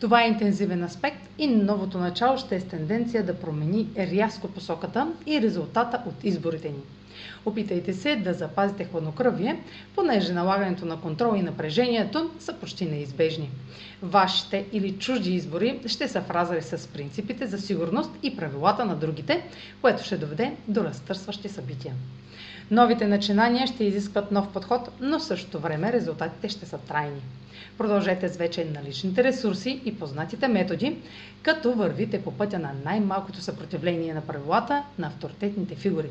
Това е интензивен аспект и новото начало ще е с тенденция да промени рязко посоката и резултата от изборите ни. Опитайте се да запазите хладнокръвие, понеже налагането на контрол и напрежението са почти неизбежни. Вашите или чужди избори ще са в с принципите за сигурност и правилата на другите, което ще доведе до разтърсващи събития. Новите начинания ще изискват нов подход, но в същото време резултатите ще са трайни. Продължете с вече наличните ресурси и познатите методи, като вървите по пътя на най-малкото съпротивление на правилата на авторитетните фигури.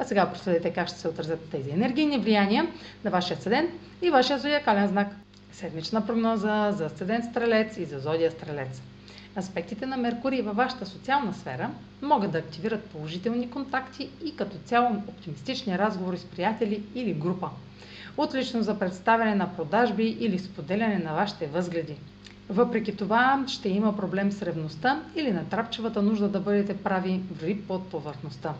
А сега проследете как ще се отразят тези енергийни влияния на вашия седент и вашия зодиакален знак. Седмична прогноза за седент Стрелец и за зодия Стрелец. Аспектите на Меркурий във вашата социална сфера могат да активират положителни контакти и като цяло оптимистични разговори с приятели или група отлично за представяне на продажби или споделяне на вашите възгледи. Въпреки това ще има проблем с ревността или натрапчевата нужда да бъдете прави дори под повърхността.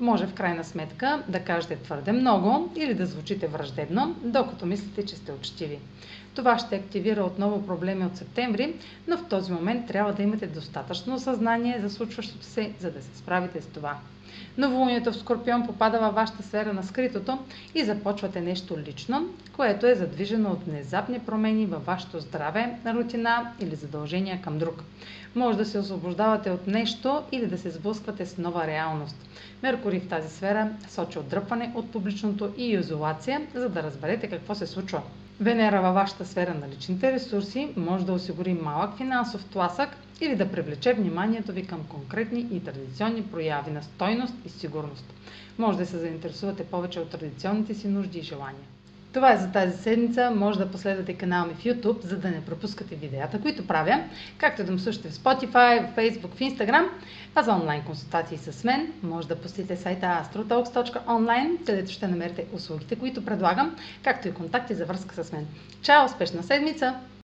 Може в крайна сметка да кажете твърде много или да звучите враждебно, докато мислите, че сте учтиви. Това ще активира отново проблеми от септември, но в този момент трябва да имате достатъчно съзнание за случващото се, за да се справите с това. Новолунието в Скорпион попада във вашата сфера на скритото и започвате нещо лично, което е задвижено от внезапни промени във вашето здраве, рутина или задължения към друг. Може да се освобождавате от нещо или да се сблъсквате с нова реалност. Меркурий в тази сфера сочи отдръпване от публичното и изолация, за да разберете какво се случва. Венера във вашата сфера на личните ресурси може да осигури малък финансов тласък или да привлече вниманието ви към конкретни и традиционни прояви на стойност и сигурност. Може да се заинтересувате повече от традиционните си нужди и желания. Това е за тази седмица. Може да последвате канала ми в YouTube, за да не пропускате видеята, които правя, както да ме слушате в Spotify, в Facebook, в Instagram, а за онлайн консултации с мен може да посетите сайта astrotalks.online, където ще намерите услугите, които предлагам, както и контакти за връзка с мен. Чао! Успешна седмица!